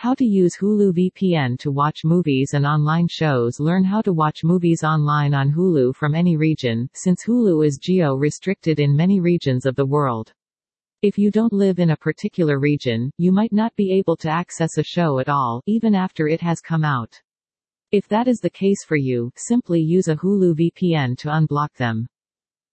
How to use Hulu VPN to watch movies and online shows Learn how to watch movies online on Hulu from any region, since Hulu is geo-restricted in many regions of the world. If you don't live in a particular region, you might not be able to access a show at all, even after it has come out. If that is the case for you, simply use a Hulu VPN to unblock them.